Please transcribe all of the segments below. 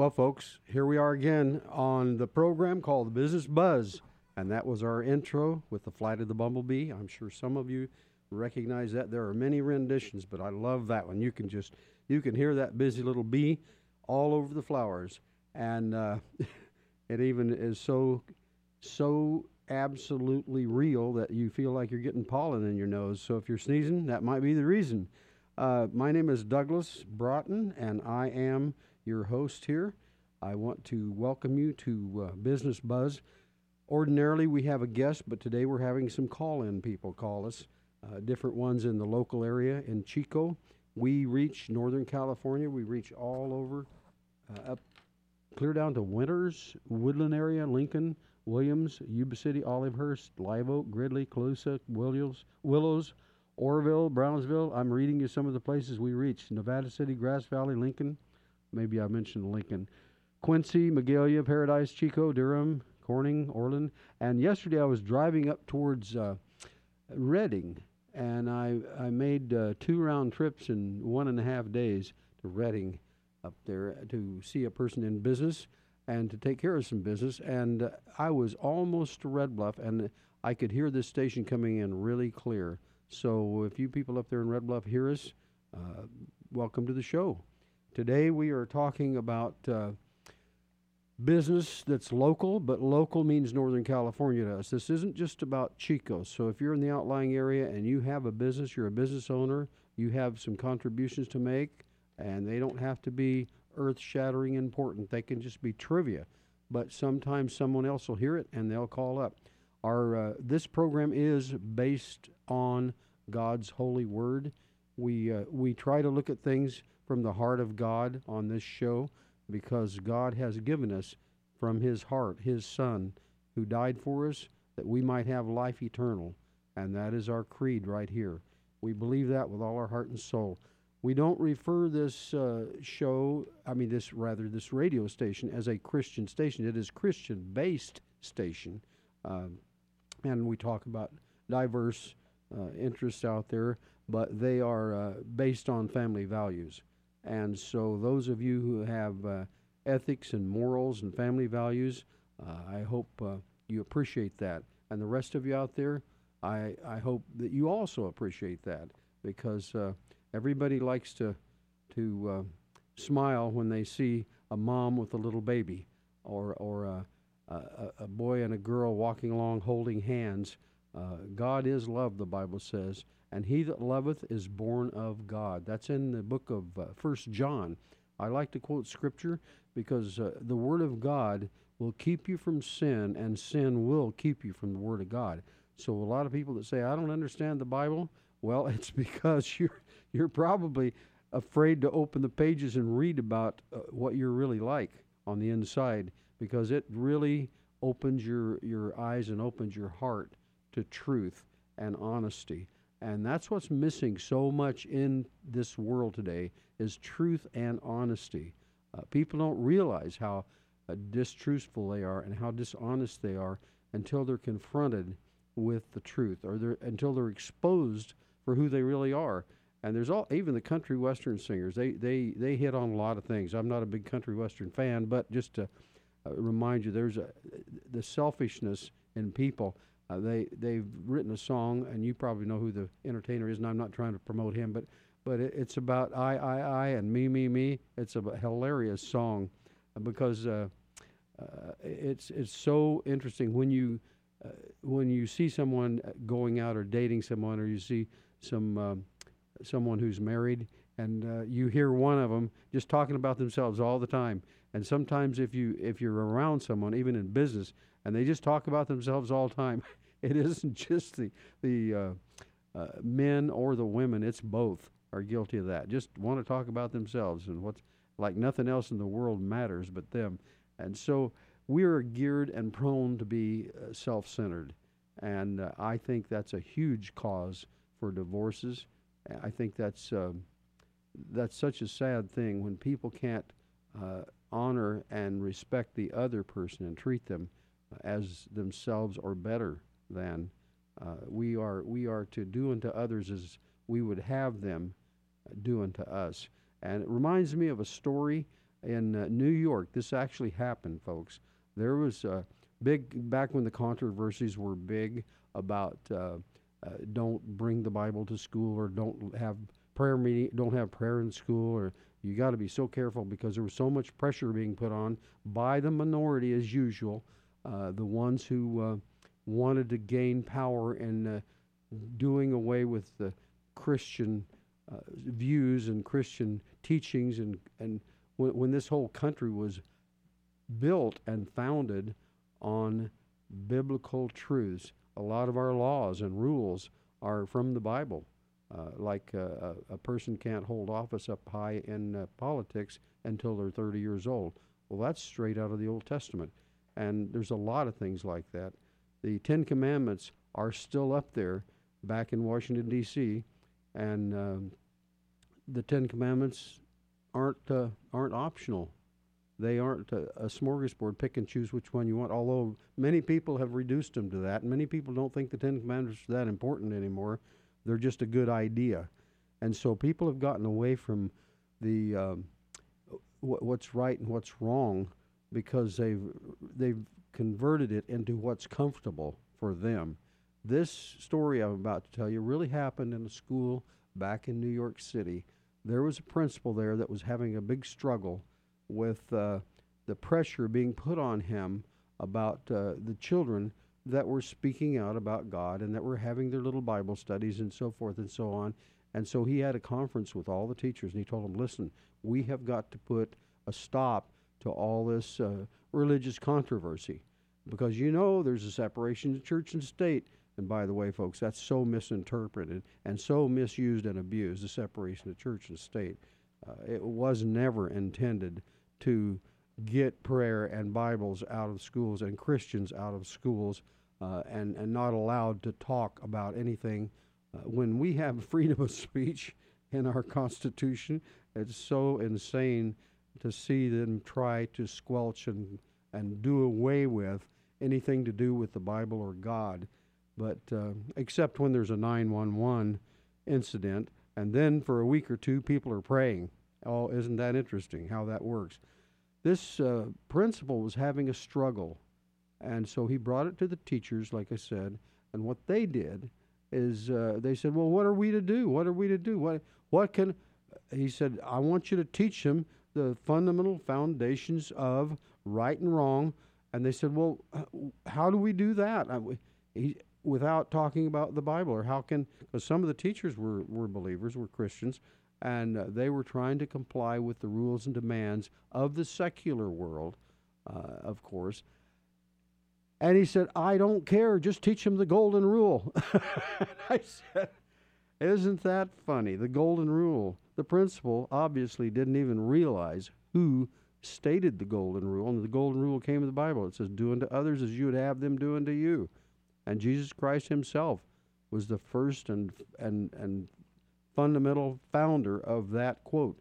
Well, folks, here we are again on the program called The Business Buzz. And that was our intro with the flight of the bumblebee. I'm sure some of you recognize that. There are many renditions, but I love that one. You can just you can hear that busy little bee all over the flowers, and uh, it even is so so absolutely real that you feel like you're getting pollen in your nose. So if you're sneezing, that might be the reason. Uh, my name is Douglas Broughton, and I am your host here. I want to welcome you to uh, Business Buzz. Ordinarily, we have a guest, but today we're having some call in people call us, uh, different ones in the local area in Chico. We reach Northern California, we reach all over, uh, up clear down to Winters, Woodland area, Lincoln, Williams, Yuba City, Olivehurst, Live Oak, Gridley, Colusa, Williams, Willows, Oroville, Brownsville. I'm reading you some of the places we reach Nevada City, Grass Valley, Lincoln. Maybe I mentioned Lincoln. Quincy, Magalia, Paradise, Chico, Durham, Corning, Orland. And yesterday I was driving up towards uh, Redding, and I I made uh, two round trips in one and a half days to Redding, up there to see a person in business and to take care of some business. And uh, I was almost to Red Bluff, and I could hear this station coming in really clear. So if you people up there in Red Bluff hear us, uh, welcome to the show. Today we are talking about uh, business that's local, but local means Northern California to us. This isn't just about Chico. So if you're in the outlying area and you have a business, you're a business owner, you have some contributions to make, and they don't have to be earth shattering important. They can just be trivia. But sometimes someone else will hear it and they'll call up. Our uh, this program is based on God's holy word. We uh, we try to look at things from the heart of God on this show because God has given us from his heart his son who died for us that we might have life eternal. And that is our creed right here. We believe that with all our heart and soul. We don't refer this uh, show i mean this rather this radio station as a christian station. It is christian based station. Um, and we talk about diverse uh, interests out there but they are uh, based on family values and so, those of you who have uh, ethics and morals and family values, uh, I hope uh, you appreciate that. And the rest of you out there, I, I hope that you also appreciate that because uh, everybody likes to, to uh, smile when they see a mom with a little baby or, or a, a, a boy and a girl walking along holding hands. Uh, God is love, the Bible says and he that loveth is born of God. That's in the book of uh, First John. I like to quote scripture because uh, the word of God will keep you from sin, and sin will keep you from the word of God. So a lot of people that say I don't understand the Bible, well, it's because you're you're probably afraid to open the pages and read about uh, what you're really like on the inside because it really opens your your eyes and opens your heart to truth and honesty and that's what's missing so much in this world today is truth and honesty. Uh, people don't realize how uh, distrustful they are and how dishonest they are until they're confronted with the truth or they're, until they're exposed for who they really are. And there's all even the country western singers. They they they hit on a lot of things. I'm not a big country western fan, but just to uh, remind you, there's a, the selfishness in people uh, they they've written a song, and you probably know who the entertainer is, and I'm not trying to promote him, but but it, it's about I I I and me me me. It's a hilarious song uh, because uh, uh, it's it's so interesting when you uh, when you see someone uh, going out or dating someone, or you see some um, someone who's married, and you hear one of them just talking about themselves all the time. And sometimes if you if you're around someone, even in business, and they just talk about themselves all the time. It isn't just the the uh, uh, men or the women; it's both are guilty of that. Just want to talk about themselves and what's like nothing else in the world matters but them. And so we are geared and prone to be uh, self-centered, and uh, I think that's a huge cause for divorces. I think that's um, that's such a sad thing when people can't uh, honor and respect the other person and treat them as themselves or better than uh, we are. We are to do unto others as we would have them do unto us. And it reminds me of a story in uh, New York. This actually happened, folks. There was a big back when the controversies were big about uh, uh, don't bring the Bible to school or don't have prayer meeting, don't have prayer in school, or you got to be so careful because there was so much pressure being put on by the minority as usual, uh, the ones who uh, wanted to gain power and uh, doing away with the Christian uh, views and Christian teachings, and and when, when this whole country was built and founded on biblical truths, a lot of our laws and rules are from the Bible. Uh, like uh, a, a, person can't hold office up high in uh, politics until they're 30 years old. Well, that's straight out of the Old Testament. And there's a lot of things like that. The Ten Commandments are still up there back in Washington, D.C., and um, the Ten Commandments aren't uh, aren't optional. They aren't a, a, smorgasbord. Pick and choose which one you want. Although many people have reduced them to that, many people don't think the Ten Commandments are that important anymore. They're just a good idea, and so people have gotten away from the um, what's right and what's wrong because they've they've converted it into what's comfortable for them. This story I'm about to tell you really happened in a school back in New York City. There was a principal there that was having a big struggle with uh, the pressure being put on him about uh, the children that were speaking out about God and that were having their little Bible studies and so forth and so on. And so he had a conference with all the teachers and he told them, listen, we have got to put a stop to all this uh, religious controversy because you know there's a separation of church and state. And by the way, folks, that's so misinterpreted and so misused and abused the separation of church and state. Uh, it was never intended to get prayer and Bibles out of schools and Christians out of schools uh, and, and not allowed to talk about anything. Uh, when we have freedom of speech in our Constitution, it's so insane to see them try to squelch and, and do away with anything to do with the Bible or God but uh, except when there's a 911 incident, and then for a week or two, people are praying. Oh, isn't that interesting how that works? This uh, principal was having a struggle, and so he brought it to the teachers, like I said, and what they did is uh, they said, "Well, what are we to do? What are we to do? What what can?" He said, "I want you to teach them the fundamental foundations of right and wrong." And they said, "Well, how do we do that?" without talking about the Bible? Or how can, because some of the teachers were, were believers, were Christians, and uh, they were trying to comply with the rules and demands of the secular world, uh, of course. And he said, I don't care, just teach them the golden rule. I said, Isn't that funny? The golden rule. The principal obviously didn't even realize who stated the golden rule, and the golden rule came in the Bible. It says, Do unto others as you would have them do unto you. And Jesus Christ himself was the first and, and, and fundamental founder of that quote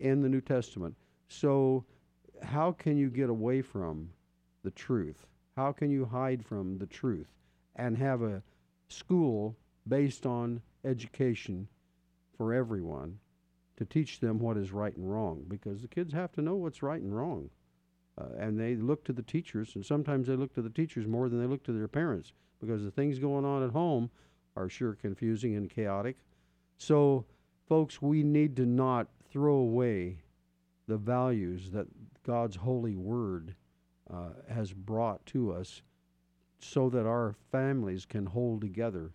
in the New Testament. So, how can you get away from the truth? How can you hide from the truth and have a school based on education for everyone to teach them what is right and wrong? Because the kids have to know what's right and wrong. Uh, and they look to the teachers, and sometimes they look to the teachers more than they look to their parents because the things going on at home are sure confusing and chaotic. So, folks, we need to not throw away the values that God's holy word uh, has brought to us so that our families can hold together.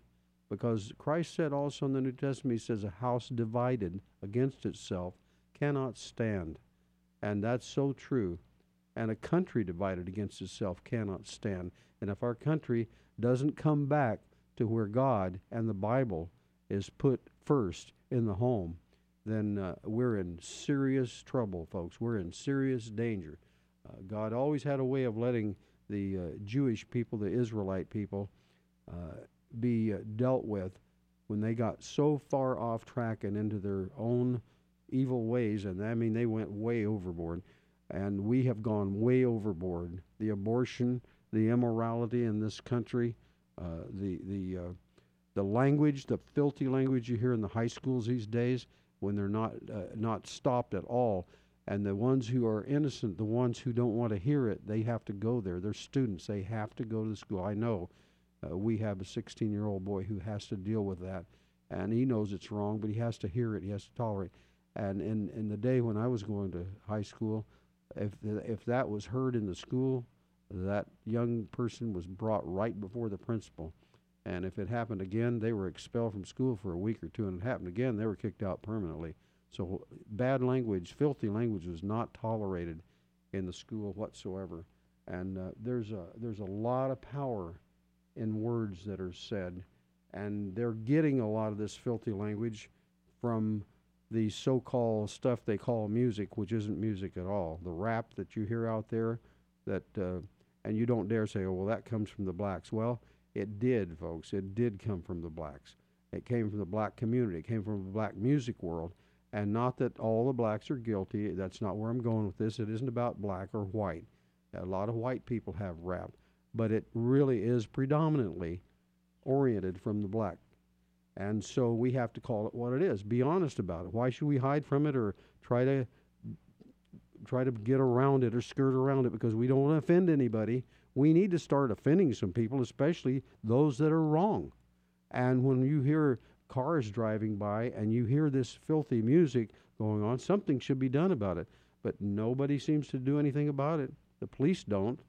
Because Christ said also in the New Testament, He says, a house divided against itself cannot stand. And that's so true. And a country divided against itself cannot stand. And if our country doesn't come back to where God and the Bible is put first in the home, then uh, we're in serious trouble, folks. We're in serious danger. Uh, God always had a way of letting the uh, Jewish people, the Israelite people, uh, be uh, dealt with when they got so far off track and into their own evil ways. And I mean, they went way overboard. And we have gone way overboard. The abortion, the immorality in this country, uh, the the uh, the language, the filthy language you hear in the high schools these days, when they're not uh, not stopped at all. And the ones who are innocent, the ones who don't want to hear it, they have to go there. They're students. They have to go to the school. I know uh, we have a 16 year old boy who has to deal with that. And he knows it's wrong, but he has to hear it. He has to tolerate. And in, in the day when I was going to high school, if, if that was heard in the school, that young person was brought right before the principal. And if it happened again, they were expelled from school for a week or two. And it happened again, they were kicked out permanently. So bad language, filthy language was not tolerated in the school whatsoever. And uh, there's a there's a lot of power in words that are said, and they're getting a lot of this filthy language from the so-called stuff they call music, which isn't music at all. The rap that you hear out there, that uh, and you don't dare say, "Oh, well, that comes from the blacks." Well, it did, folks. It did come from the blacks. It came from the black community. It came from the black music world. And not that all the blacks are guilty. That's not where I'm going with this. It isn't about black or white. A lot of white people have rap, but it really is predominantly oriented from the black. And so we have to call it what it is. Be honest about it. Why should we hide from it or try to try to get around it or skirt around it because we don't want to offend anybody? We need to start offending some people, especially those that are wrong. And when you hear cars driving by and you hear this filthy music going on, something should be done about it. But nobody seems to do anything about it. The police don't,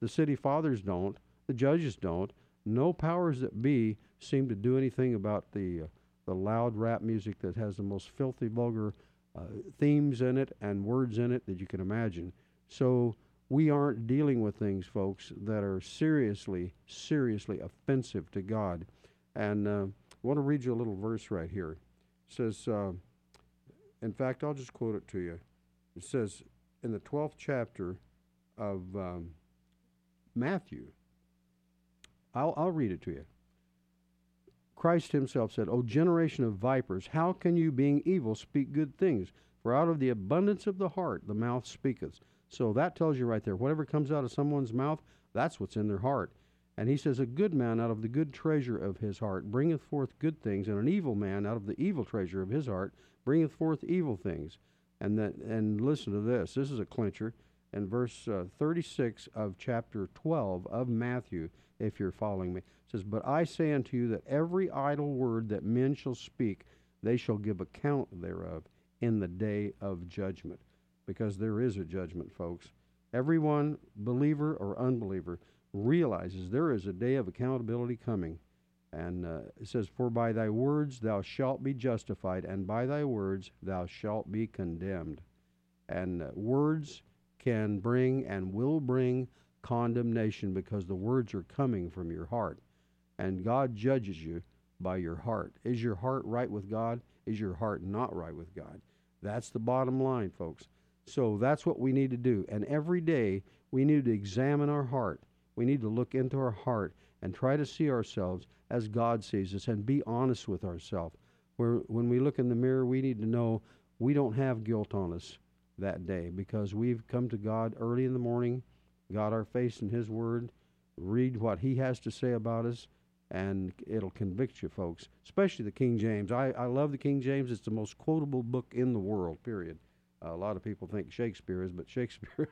the city fathers don't, the judges don't. No powers that be seem to do anything about the uh, the loud rap music that has the most filthy, vulgar uh, themes in it and words in it that you can imagine. So we aren't dealing with things, folks, that are seriously, seriously offensive to God. And uh, I want to read you a little verse right here. It says, uh, in fact, I'll just quote it to you. It says, in the 12th chapter of um, Matthew, I'll, I'll read it to you. Christ himself said, O generation of vipers, how can you, being evil, speak good things? For out of the abundance of the heart the mouth speaketh. So that tells you right there, whatever comes out of someone's mouth, that's what's in their heart. And he says, A good man out of the good treasure of his heart bringeth forth good things, and an evil man out of the evil treasure of his heart bringeth forth evil things. And that, and listen to this. This is a clincher. In verse uh, 36 of chapter 12 of Matthew, if you're following me, says, But I say unto you that every idle word that men shall speak, they shall give account thereof in the day of judgment. Because there is a judgment, folks. Everyone, believer or unbeliever, realizes there is a day of accountability coming. And uh, it says, For by thy words thou shalt be justified, and by thy words thou shalt be condemned. And uh, words can bring and will bring condemnation because the words are coming from your heart. And God judges you by your heart. Is your heart right with God? Is your heart not right with God? That's the bottom line, folks. So that's what we need to do. And every day we need to examine our heart we need to look into our heart and try to see ourselves as God sees us and be honest with ourselves. Where when we look in the mirror, we need to know we don't have guilt on us that day because we've come to God early in the morning, got our face in His Word, read what He has to say about us, and it'll convict you, folks, especially the King James. I, I love the King James. It's the most quotable book in the world, period. Uh, a lot of people think Shakespeare is, but Shakespeare,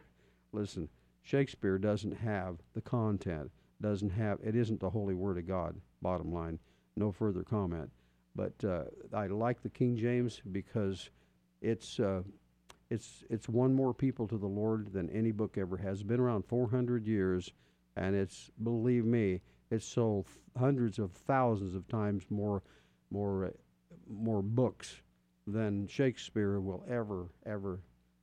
listen, Shakespeare doesn't have the content, doesn't have, it isn't the holy word of God, bottom line. No further comment. But uh, I like the King James because it's, uh, it's, it's won more people to the Lord than any book ever has. It's been around 400 years, and it's, believe me, it's sold hundreds of thousands of times more, more, uh, more books than Shakespeare will ever, ever.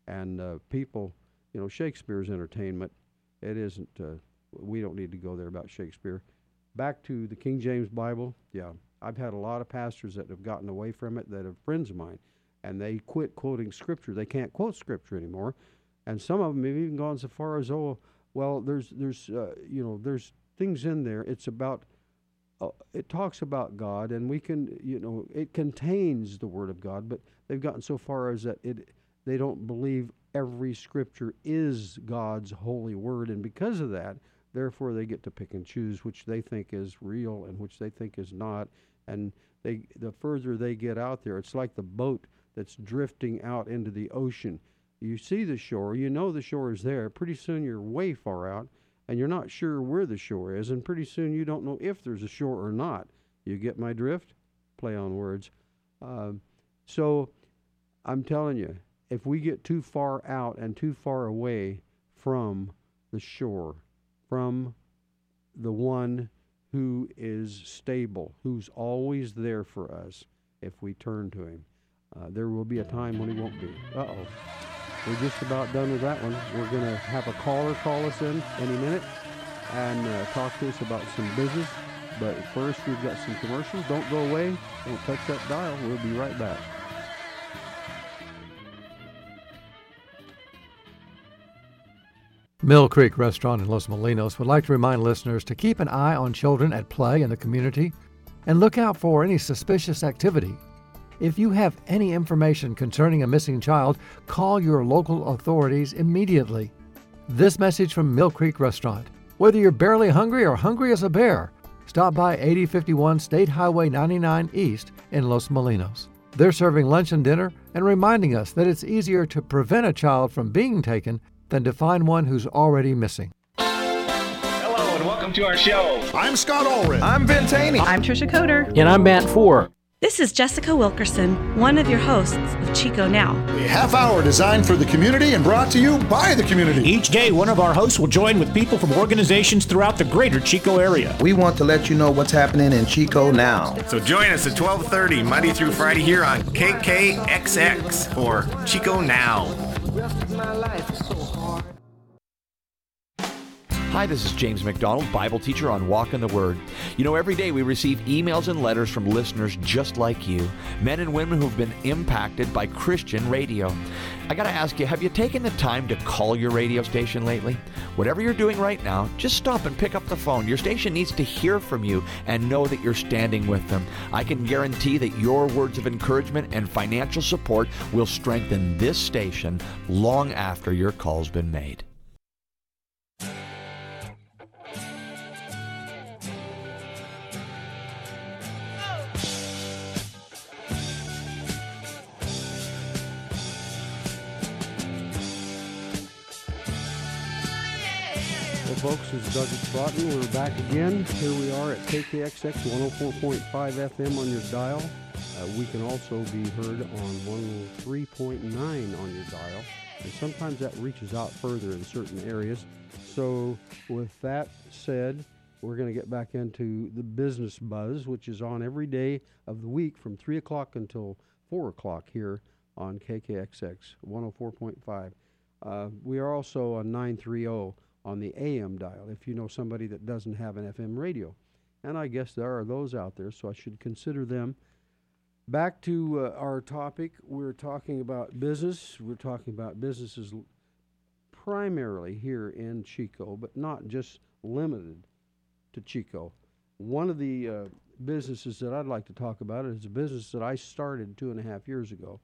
And uh, people you know, Shakespeare's entertainment. It isn't. Uh, we don't need to go there about Shakespeare. Back to the King James Bible. Yeah, I've had a lot of pastors that have gotten away from it that are friends of mine, and they quit quoting Scripture. They can't quote Scripture anymore, and some of them have even gone so far as oh, well, there's there's uh, you know there's things in there. It's about uh, it talks about God, and we can, you know, it contains the Word of God, but they've gotten so far as that it they don't believe every scripture is God's holy word, and because of that, therefore they get to pick and choose which they think is real and which they think is not. And they, the further they get out there, it's like the boat that's drifting out into the ocean. you see the shore, you know the shore is there. Pretty soon you're way far out and you're not sure where the shore is, and pretty soon you don't know if there's a shore or not. You get my drift? Play on words. Um, so I'm telling you, if we get too far out and too far away from the shore, from the one who is stable, who's always there for us, if we turn to him, uh, there will be a time when he won't be. Uh oh. We're just about done with that one. We're going to have a caller call us in any minute and uh, talk to us about some business. But first, we've got some commercials. Don't go away. Don't touch that dial. We'll be right back. Mill Creek Restaurant in Los Molinos would like to remind listeners to keep an eye on children at play in the community and look out for any suspicious activity. If you have any information concerning a missing child, call your local authorities immediately. This message from Mill Creek Restaurant. Whether you're barely hungry or hungry as a bear, stop by 8051 State Highway 99 East in Los Molinos. They're serving lunch and dinner and reminding us that it's easier to prevent a child from being taken than to find one who's already missing. Hello and welcome to our show. I'm Scott Allred. I'm Ben Taney. I'm Trisha Coder. And I'm Matt Four. This is Jessica Wilkerson, one of your hosts of Chico Now. A half hour designed for the community and brought to you by the community. Each day, one of our hosts will join with people from organizations throughout the greater Chico area. We want to let you know what's happening in Chico now. So join us at 12:30 Monday through Friday here on KKXX or Chico Now. Hi, this is James MacDonald, Bible teacher on Walk in the Word. You know, every day we receive emails and letters from listeners just like you, men and women who've been impacted by Christian radio. I got to ask you, have you taken the time to call your radio station lately? Whatever you're doing right now, just stop and pick up the phone. Your station needs to hear from you and know that you're standing with them. I can guarantee that your words of encouragement and financial support will strengthen this station long after your call's been made. Folks, this is Douglas Broughton. We're back again. Here we are at KKXX 104.5 FM on your dial. Uh, we can also be heard on 103.9 on your dial. And sometimes that reaches out further in certain areas. So, with that said, we're going to get back into the business buzz, which is on every day of the week from 3 o'clock until 4 o'clock here on KKXX 104.5. Uh, we are also on 930 on the AM dial if you know somebody that doesn't have an FM radio. And I guess there are those out there, so I should consider them. Back to uh, our topic, we're talking about business. We're talking about businesses primarily here in Chico, but not just limited to Chico. One of the uh, businesses that I'd like to talk about is a business that I started two and a half years ago,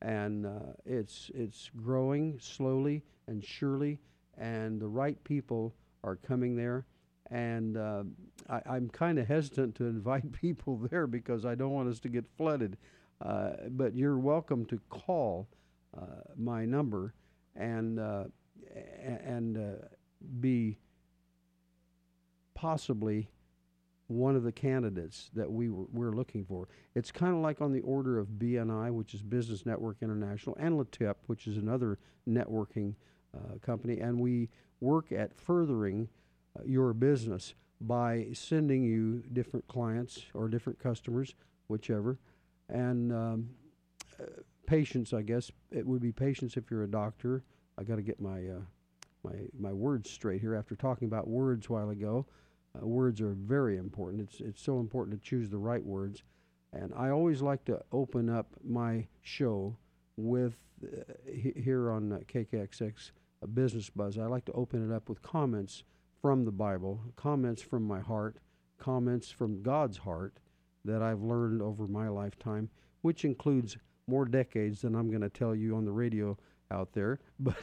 and uh, it's it's growing slowly and surely and the right people are coming there. And uh, I, am kind of hesitant to invite people there because I don't want us to get flooded. Uh, but you're welcome to call uh, my number and uh, and uh, be possibly one of the candidates that we were, we're looking for. It's kind of like on the order of BNI, which is Business Network International, and LeTip, which is another networking company, and we work at furthering uh, your business by sending you different clients or different customers, whichever, and um, uh, patients. I guess it would be patients if you're a doctor. I got to get my uh, my my words straight here. After talking about words a while ago, uh, words are very important. It's it's so important to choose the right words, and I always like to open up my show with uh, here on uh, KKXX business buzz, I like to open it up with comments from the Bible, comments from my heart, comments from God's heart that I've learned over my lifetime, which includes more decades than I'm going to tell you on the radio out there. But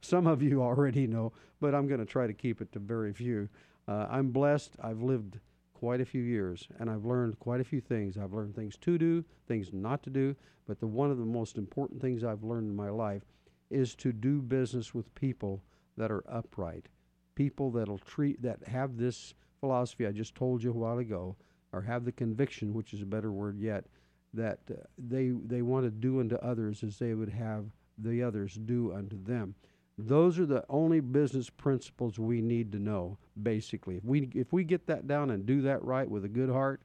some of you already know, but I'm going to try to keep it to very few. Uh, I'm blessed. I've lived quite a few years and I've learned quite a few things. I've learned things to do, things not to do, but the one of the most important things I've learned in my life is to do business with people that are upright, people that'll treat that have this philosophy I just told you a while ago, or have the conviction, which is a better word yet, that uh, they they want to do unto others as they would have the others do unto them. Those are the only business principles we need to know. Basically, if we if we get that down and do that right with a good heart,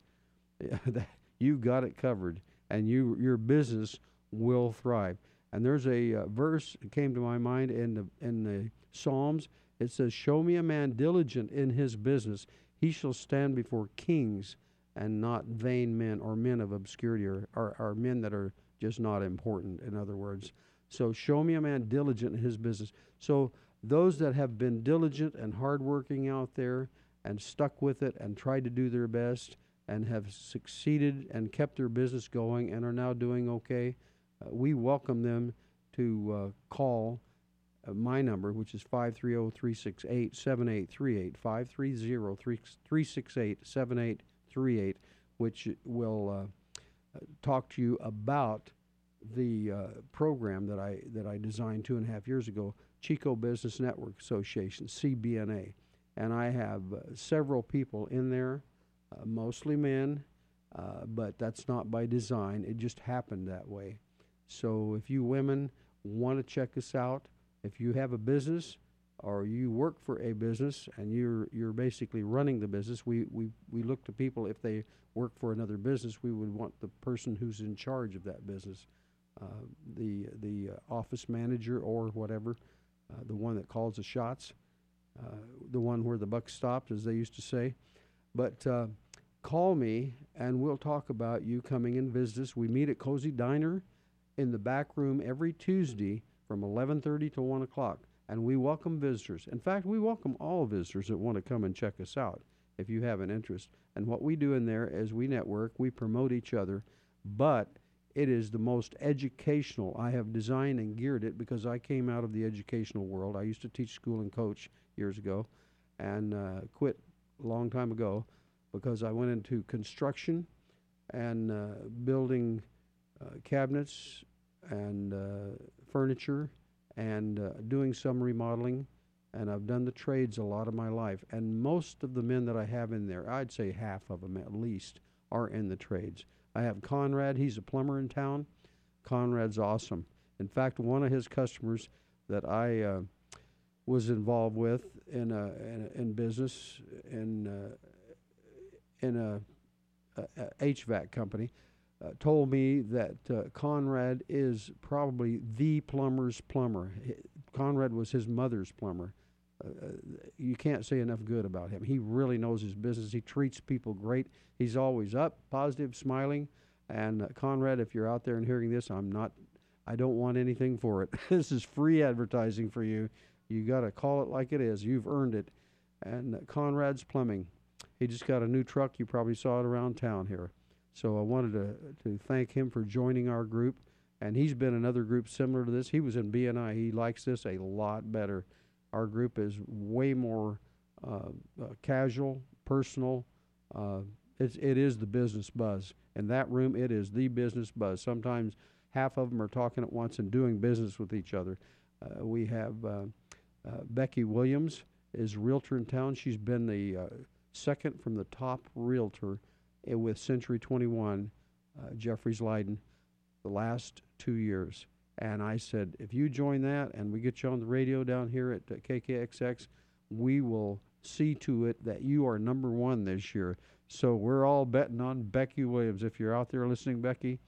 you've got it covered, and you your business will thrive. And there's a uh, verse that came to my mind in the in the Psalms. It says, "Show me a man diligent in his business; he shall stand before kings, and not vain men or men of obscurity, or, or, or men that are just not important." In other words, so show me a man diligent in his business. So those that have been diligent and hardworking out there and stuck with it and tried to do their best and have succeeded and kept their business going and are now doing okay, we welcome them to uh, call uh, my number, which is 530 368 7838, 530 368 7838, which will uh, talk to you about the uh, program that I that I designed two and a half years ago, Chico Business Network Association (CBNA), and I have uh, several people in there, uh, mostly men, uh, but that's not by design. It just happened that way. So if you women want to check us out, if you have a business or you work for a business and you're you're basically running the business, we, we, we look to people if they work for another business, we would want the person who's in charge of that business uh, the the uh, office manager or whatever, uh, the one that calls the shots, the one where the buck stops, as they used to say. But call me and we'll talk about you coming visit us. We meet at Cozy Diner in the back room every Tuesday from 11:30 to 1 o'clock, and we welcome visitors. In fact, we welcome all visitors that want to come and check us out if you have an interest. And what we do in there is we network, we promote each other, but it is the most educational. I have designed and geared it because I came out of the educational world. I used to teach school and coach years ago and uh, quit a long time ago because I went into construction and uh, building cabinets and uh, furniture and uh, doing some remodeling. And I've done the trades a lot of my life. And most of the men that I have in there, I'd say half of them at least, are in the trades. I have Conrad. He's a plumber in town. Conrad's awesome. In fact, one of his customers that I uh, was involved with in a, in, in business in uh, in a, a, HVAC company uh, told me that uh, Conrad is probably the plumber's plumber. Conrad was his mother's plumber. Uh, uh, you can't say enough good about him. He really knows his business. He treats people great. He's always up, positive, smiling. And uh, Conrad, if you're out there and hearing this, I'm not. I don't want anything for it. this is free advertising for you. You got to call it like it is. You've earned it. And uh, Conrad's Plumbing. He just got a new truck. You probably saw it around town here. So I wanted to to thank him for joining our group. And he's been another group similar to this. He was in BNI. He likes this a lot better our group is way more uh, uh, casual, personal. Uh, it's, it is the business buzz. In that room, it is the business buzz. Sometimes half of them are talking at once and doing business with each other. Uh, we have uh, uh, Becky Williams is realtor in town. She's been the second from the top realtor with Century 21, Jeffries Lydon, the last two years. And I said, if you join that and we get you on the radio down here at uh, KKXX, we will see to it that you are number one this year. So we're all betting on Becky Williams. If you're out there listening, Becky,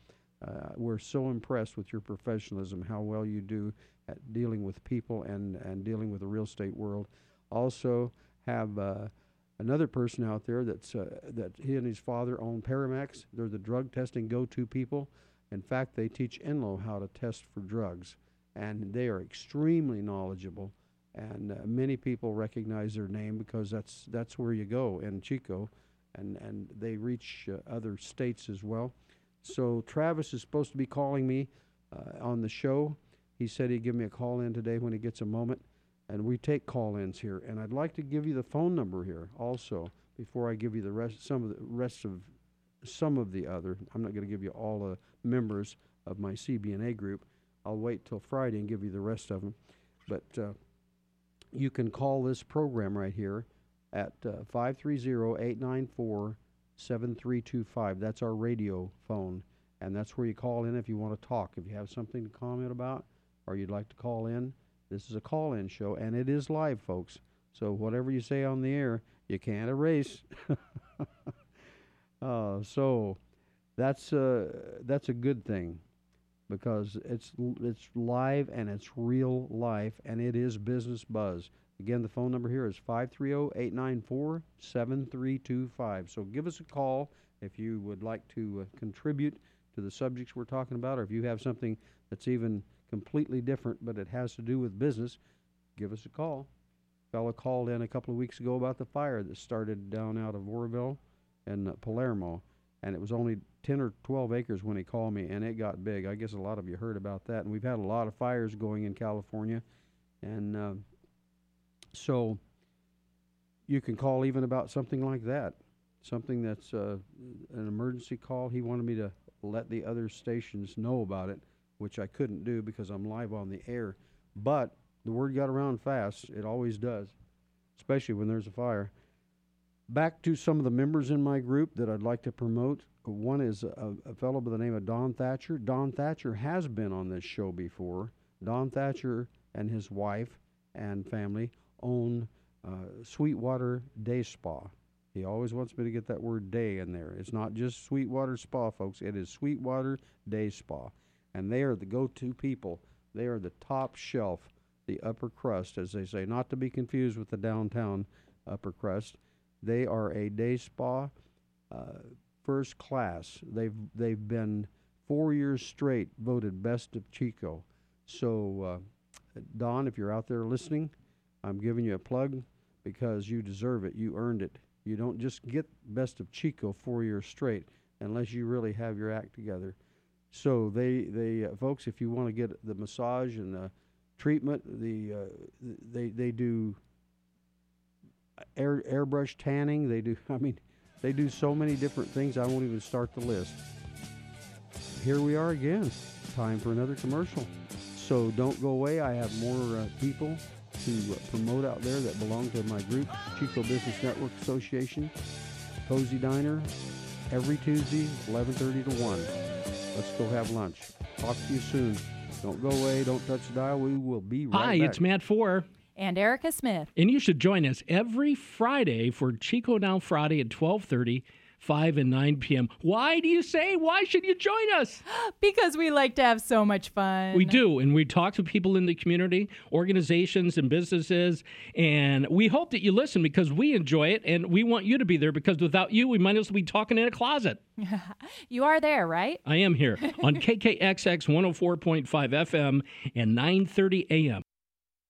uh, we're so impressed with your professionalism, how well you do at dealing with people and, and dealing with the real estate world. Also, have uh, another person out there that's uh, that he and his father own Paramax. They're the drug testing go-to people. In fact, they teach Enloe how to test for drugs, and they are extremely knowledgeable. And uh, many people recognize their name because that's that's where you go in Chico, and and they reach uh, other states as well. So Travis is supposed to be calling me uh, on the show. He said he'd give me a call in today when he gets a moment, and we take call-ins here. And I'd like to give you the phone number here also before I give you the rest some of the rest of some of the other. I'm not going to give you all the members of my CBNA group. I'll wait till Friday and give you the rest of them. But uh, you can call this program right here at uh, 530-894-7325. That's our radio phone, and that's where you call in if you want to talk. If you have something to comment about or you'd like to call in, this is a call-in show, and it is live, folks. So whatever you say on the air, you can't erase. uh, so that's uh, that's a good thing because it's it's live and it's real life and it is business buzz. Again, the phone number here is 530-894-7325. So give us a call if you would like to uh, contribute to the subjects we're talking about or if you have something that's even completely different but it has to do with business, give us a call. Fellow called in a couple of weeks ago about the fire that started down out of Oroville and uh, Palermo and it was only 10 or 12 acres when he called me and it got big. I guess a lot of you heard about that and we've had a lot of fires going in california and uh, so you can call even about something like that something that's uh, an emergency call. He wanted me to let the other stations know about it which i couldn't do because i'm live on the air but the word got around fast it always does especially when there's a fire back to some of the members in my group that I'd like to promote. One is a, a fellow by the name of Don Thatcher. Don Thatcher has been on this show before. Don Thatcher and his wife and family own uh, Sweetwater Day Spa. He always wants me to get that word day in there. It's not just Sweetwater Spa, folks. It is Sweetwater Day Spa. And they are the go to people. They are the top shelf, the upper crust, as they say, not to be confused with the downtown upper crust. They are a day spa, uh, first class. They've they've been four years straight voted best of Chico. So, uh, Don, if you're out there listening, I'm giving you a plug because you deserve it. You earned it. You don't just get best of Chico four years straight unless you really have your act together. So they they uh, folks, if you want to get the massage and the treatment, the uh, they they do air airbrush tanning. They do. I mean, they do so many different things. I won't even start the list. Here we are again. Time for another commercial. So don't go away. I have more uh, people to uh, promote out there that belong to my group, Chico Business Network Association, Cozy Diner, every Tuesday, 11:30 to 1. Let's go have lunch. Talk to you soon. Don't go away. Don't touch the dial. We will be right Hi, back. it's Matt Four. And Erica Smith. And you should join us every Friday for Chico Down Friday at 1230, 5 and 9 p.m. Why do you say? Why should you join us? Because we like to have so much fun. We do, and we talk to people in the community, organizations, and businesses, and we hope that you listen because we enjoy it, and we want you to be there because without you, we might as well be talking in a closet. you are there, right? I am here on KKXX 104.5 FM and 9:30 a.m.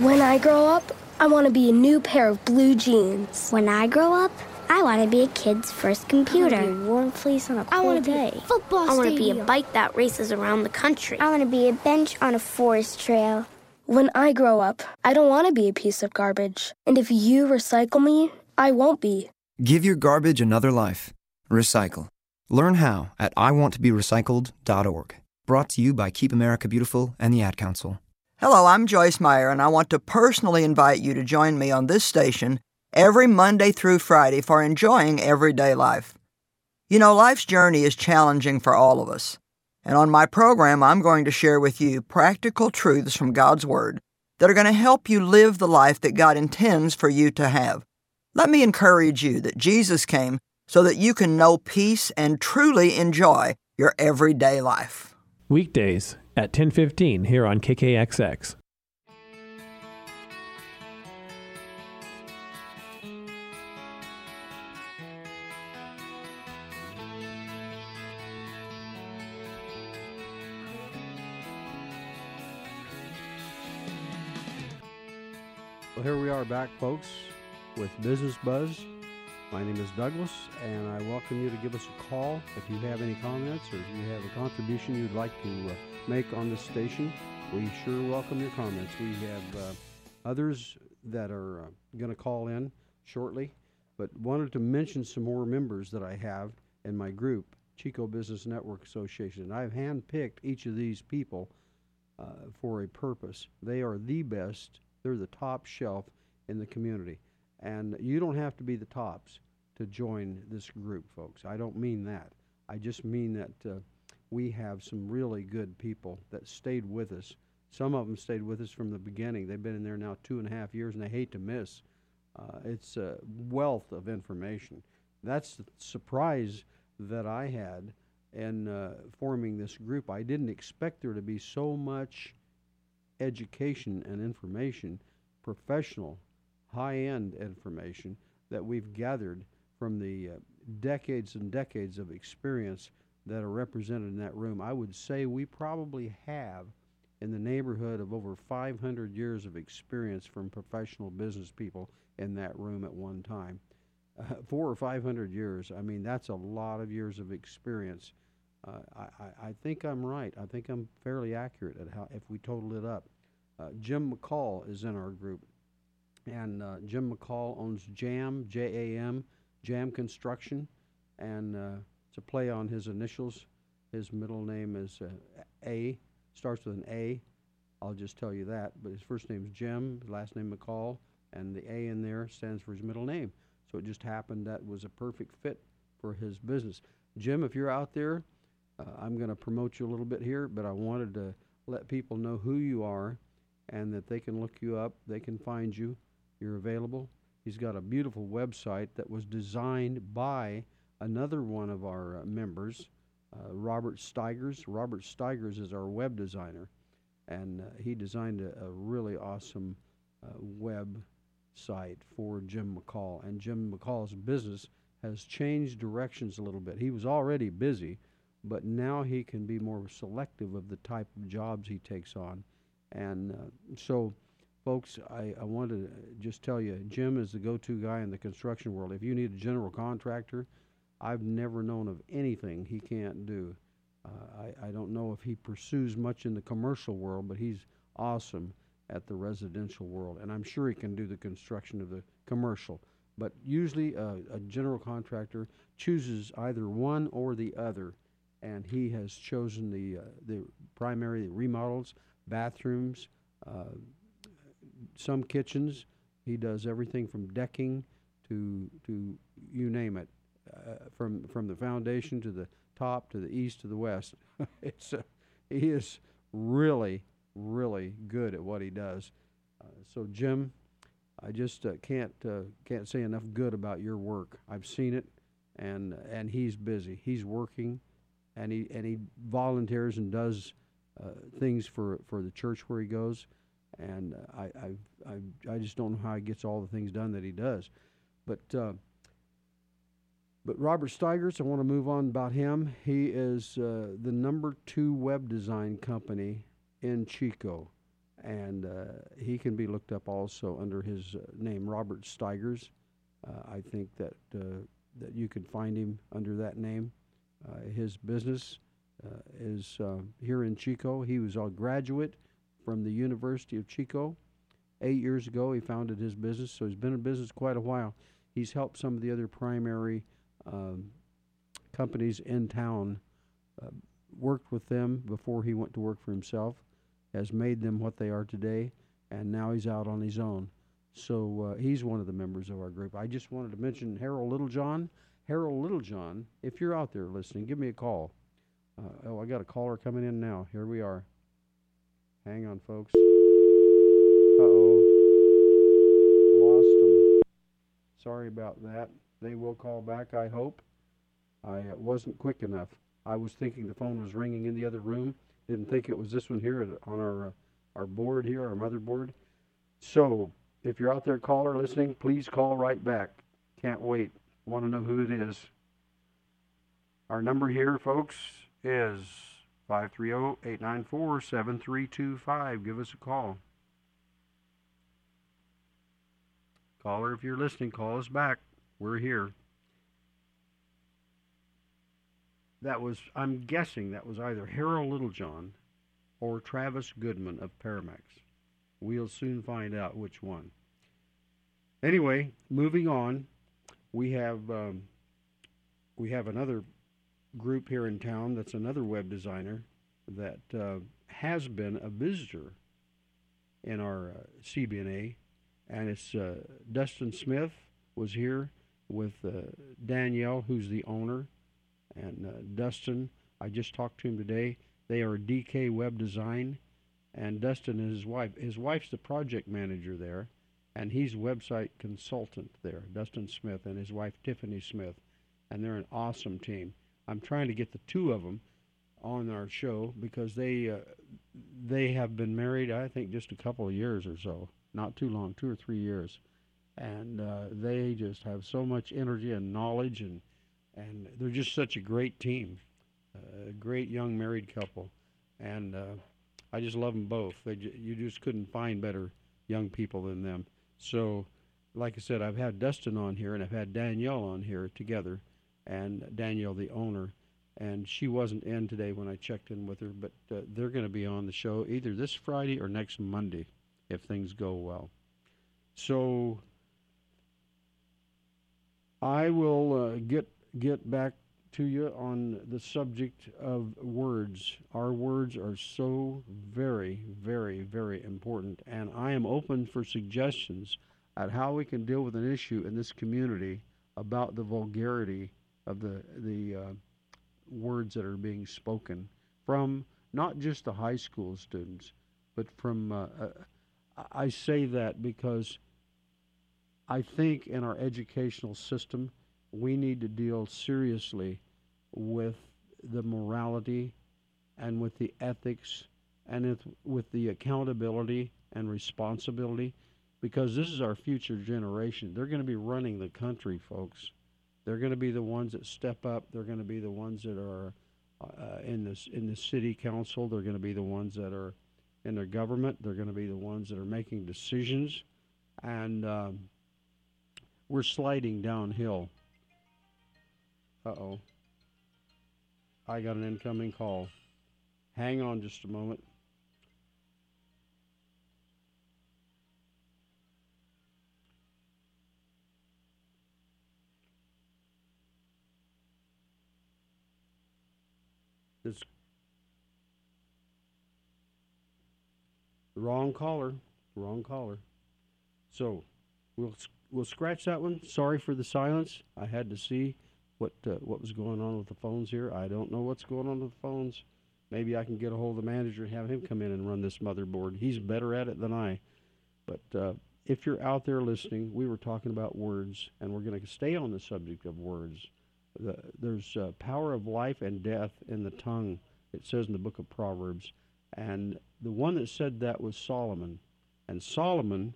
When I grow up, I want to be a new pair of blue jeans. When I grow up, I want to be a kid's first computer. I want to be a warm fleece on a cold I want to day. be a football I want to be a bike that races around the country. I want to be a bench on a forest trail. When I grow up, I don't want to be a piece of garbage. And if you recycle me, I won't be. Give your garbage another life. Recycle. Learn how at iwanttoberecycled.org. Brought to you by Keep America Beautiful and the Ad Council. Hello, I'm Joyce Meyer, and I want to personally invite you to join me on this station every Monday through Friday for enjoying everyday life. You know, life's journey is challenging for all of us. And on my program, I'm going to share with you practical truths from God's Word that are going to help you live the life that God intends for you to have. Let me encourage you that Jesus came so that you can know peace and truly enjoy your everyday life. Weekdays at 10:15 here on KKXX. Well, here we are back, folks, with Business Buzz my name is Douglas, and I welcome you to give us a call if you have any comments or if you have a contribution you'd like to uh, make on this station. We sure welcome your comments. We have uh, others that are uh, going to call in shortly, but wanted to mention some more members that I have in my group, Chico Business Network Association. I've handpicked each of these people uh, for a purpose. They are the best, they're the top shelf in the community. And you don't have to be the tops to join this group, folks. I don't mean that. I just mean that uh, we have some really good people that stayed with us. Some of them stayed with us from the beginning. They've been in there now two and a half years, and they hate to miss. Uh, it's a wealth of information. That's the surprise that I had in uh, forming this group. I didn't expect there to be so much education and information, professional high end information that we've gathered from the uh, decades and decades of experience that are represented in that room. I would say we probably have in the neighborhood of over 500 years of experience from professional business people in that room at one time. Uh, four or 500 years, I mean, that's a lot of years of experience. Uh, I, I, I think I'm right. I think I'm fairly accurate at how if we total it up. Uh, Jim McCall is in our group and uh, Jim McCall owns Jam J A M Jam Construction, and uh, it's a play on his initials. His middle name is uh, A, starts with an A. I'll just tell you that. But his first name is Jim, his last name McCall, and the A in there stands for his middle name. So it just happened that was a perfect fit for his business. Jim, if you're out there, uh, I'm going to promote you a little bit here, but I wanted to let people know who you are and that they can look you up, they can find you, you're available. He's got a beautiful website that was designed by another one of our uh, members, uh, Robert Steigers. Robert Steigers is our web designer, and uh, he designed a, a really awesome uh, web site for Jim McCall. And Jim McCall's business has changed directions a little bit. He was already busy, but now he can be more selective of the type of jobs he takes on. And uh, so, folks, I, I want to just tell you, Jim is the go-to guy in the construction world. If you need a general contractor, I've never known of anything he can't do. Uh, I, I don't know if he pursues much in the commercial world, but he's awesome at the residential world, and I'm sure he can do the construction of the commercial. But usually, uh, a general contractor chooses either one or the other, and he has chosen the uh, the primary remodels, bathrooms, uh, some kitchens. He does everything from decking to to you name it, uh, from from the foundation to the top to the east to the west. it's uh, he is really really good at what he does. Uh, so Jim, I just uh, can't uh, can't say enough good about your work. I've seen it, and and he's busy. He's working, and he and he volunteers and does uh, things for for the church where he goes and uh, I, I, I, I just don't know how he gets all the things done that he does. But, uh, but Robert Steigers, I want to move on about him. He is uh, the number two web design company in Chico, and uh, he can be looked up also under his uh, name, Robert Steigers. Uh, I think that that you can find him under that name. his business is here in Chico. He was a graduate from the University of Chico. Eight years ago, he founded his business, so he's been in business quite a while. He's helped some of the other primary um, companies in town, uh, worked with them before he went to work for himself, has made them what they are today, and now he's out on his own. So uh, he's one of the members of our group. I just wanted to mention Harold Littlejohn. Harold Littlejohn, if you're out there listening, give me a call. Uh, oh, I got a caller coming in now. Here we are. Hang on, folks. Uh oh. Lost them. Sorry about that. They will call back, I hope. I uh, wasn't quick enough. I was thinking the phone was ringing in the other room. Didn't think it was this one here on our uh, our board here, our motherboard. So, if you're out there, caller listening, please call right back. Can't wait. Want to know who it is. Our number here, folks, is 530-894-7325. Give us a call. Caller, if you're listening, call us back. We're here. That was, I'm guessing, that was either Harold Littlejohn or Travis Goodman of Paramax. We'll soon find out which one. Anyway, moving on, we have um, we have another group here in town that's another web designer that uh, has been a visitor in our uh, CBNA, and it's uh, Dustin Smith was here with uh, Danielle, who's the owner, and uh, Dustin. I just talked to him today. They are DK Web Design, and Dustin is his wife. His wife's the project manager there, and he's website consultant there. Dustin Smith and his wife Tiffany Smith, and they're an awesome team. I'm trying to get the two of them on our show because they uh, they have been married I think just a couple of years or so, not too long, two or three years, and uh, they just have so much energy and knowledge and and they're just such a great team, a great young married couple, and uh, I just love them both. They j- you just couldn't find better young people than them. So, like I said, I've had Dustin on here and I've had Danielle on here together, and Danielle, the owner, and she wasn't in today when I checked in with her, but uh, they're going to be on the show either this Friday or next Monday if things go well. So I will uh, get get back to you on the subject of words. Our words are so very, very, very important, and I am open for suggestions at how we can deal with an issue in this community about the vulgarity of the the uh, words that are being spoken from not just the high school students, but from. Uh, uh, I say that because I think in our educational system we need to deal seriously with the morality and with the ethics and with, with the accountability and responsibility because this is our future generation. They're going to be running the country, folks. They're going to be the ones that step up. They're going to be the ones that are uh, in this in the city council. They're going to be the ones that are in their government. They're going to be the ones that are making decisions, and um, we're sliding downhill. Uh oh. I got an incoming call. Hang on just a moment. Wrong caller, wrong caller. So we'll we'll scratch that one. Sorry for the silence. I had to see what uh, what was going on with the phones here. I don't know what's going on with the phones. Maybe I can get a hold of the manager and have him come in and run this motherboard. He's better at it than I. But uh, if you're out there listening, we were talking about words, and we're going to stay on the subject of words. The, there's uh, power of life and death in the tongue. It says in the book of Proverbs, and the one that said that was Solomon, and Solomon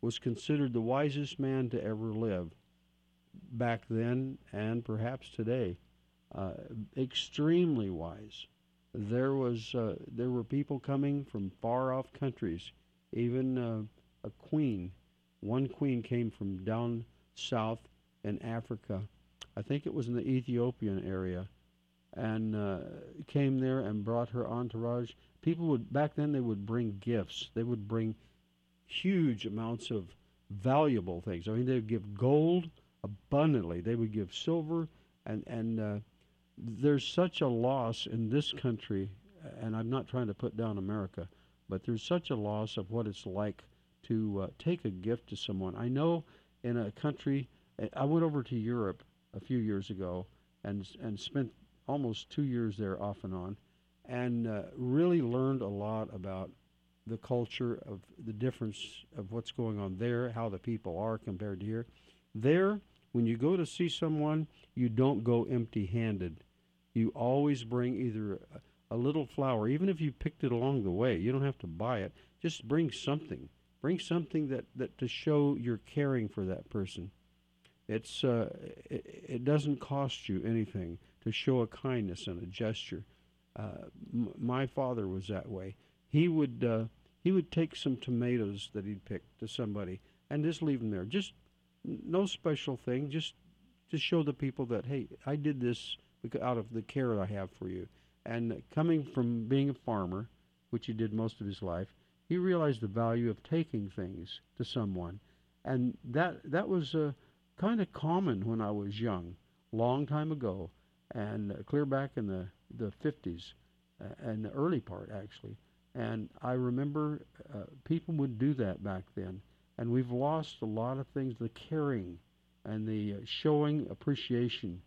was considered the wisest man to ever live back then and perhaps today. Uh, extremely wise. There was uh, there were people coming from far off countries. Even uh, a queen, one queen came from down south in Africa. I think it was in the Ethiopian area, and uh, came there and brought her entourage. People would back then they would bring gifts. They would bring huge amounts of valuable things. I mean, they would give gold abundantly. They would give silver, and and uh, there's such a loss in this country, and I'm not trying to put down America, but there's such a loss of what it's like to uh, take a gift to someone. I know in a country, I went over to Europe a few years ago and and spent almost two years there off and on, and uh, really learned a lot about the culture of the difference of what's going on there, how the people are compared to here. There, when you go to see someone, you don't go empty handed. You always bring either a, a, little flower, even if you picked it along the way. You don't have to buy it. Just bring something. Bring something that, that to show you're caring for that person. It's uh, it, it, doesn't cost you anything to show a kindness and a gesture. Uh, m- my father was that way. He would uh, he would take some tomatoes that he'd picked to somebody and just leave them there. Just No special thing. Just to show the people that hey, I did this out of the care I have for you. And coming from being a farmer, which he did most of his life, he realized the value of taking things to someone, and that that was uh, kind of common when I was young, long time ago, and uh, clear back in the the 50s, uh, and the early part actually. And I remember uh, people would do that back then, and we've lost a lot of things, the caring and the uh, showing appreciation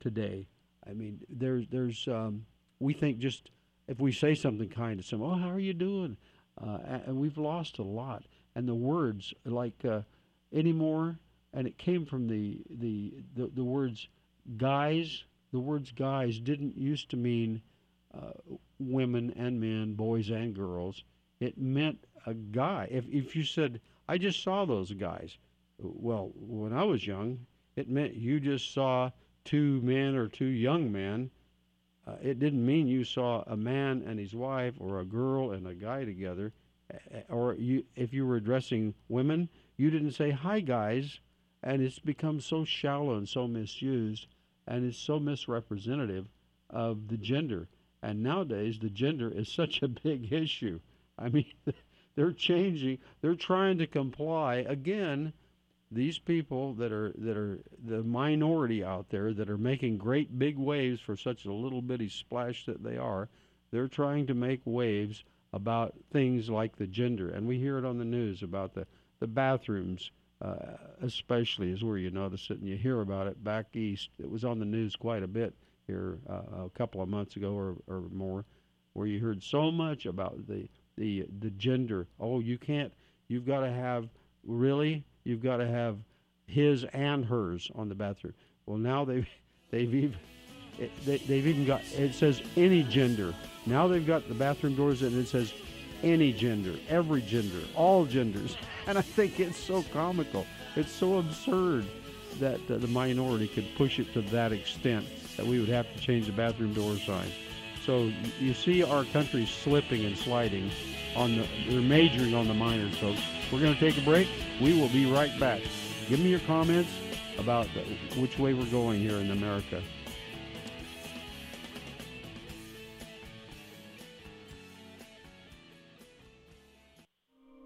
today. I mean, there's there's um, we think just if we say something kind to someone, oh, how are you doing? Uh, and we've lost a lot. And the words like uh, anymore, and it came from the, the the the words guys. The words guys didn't used to mean uh, women and men, boys and girls. It meant a guy. If if you said, I just saw those guys, well, when I was young, it meant you just saw two men or two young men. Uh, it didn't mean you saw a man and his wife or a girl and a guy together. Or you, if you were addressing women, you didn't say hi guys, and it's become so shallow and so misused, and it's so misrepresentative of the gender. And nowadays, the gender is such a big issue. I mean, they're changing. They're trying to comply again these people that are that are the minority out there that are making great big waves for such a little bitty splash that they are, they're trying to make waves about things like the gender, and we hear it on the news about the the bathrooms, uh, especially is where you notice it, and you hear about it back east. It was on the news quite a bit here uh, a couple of months ago or, or more, where you heard so much about the the the gender. Oh, you can't. You've got to have really. You've got to have his and hers on the bathroom. Well, now they've they've even they, they've even got it says any gender. Now they've got the bathroom doors and it says any gender, every gender, all genders. And I think it's so comical. It's so absurd that uh, the minority could push it to that extent that we would have to change the bathroom door sign. So you see our country slipping and sliding on the they're majoring on the minors, folks. We're going to take a break. We will be right back. Give me your comments about which way we're going here in America.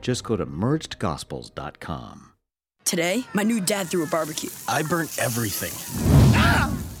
Just go to mergedgospels.com. Today, my new dad threw a barbecue. I burnt everything. Ah!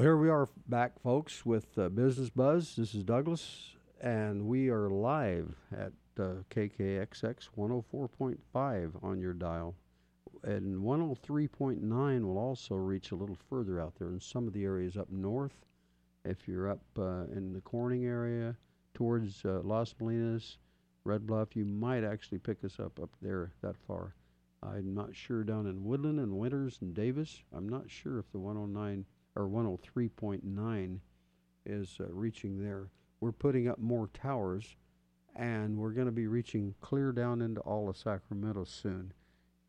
Well, here we are back, folks, with uh, Business Buzz. This is Douglas, and we are live at uh, KKXX 104.5 on your dial. And 103.9 will also reach a little further out there in some of the areas up north If you're up uh, in the Corning area towards uh, Los Molinos, Red Bluff, you might actually pick us up up there that far. I'm not sure down in Woodland and Winters and Davis. I'm not sure if the 109 or 103.9 is uh, reaching there. We're putting up more towers, and we're going to be reaching clear down into all of Sacramento soon,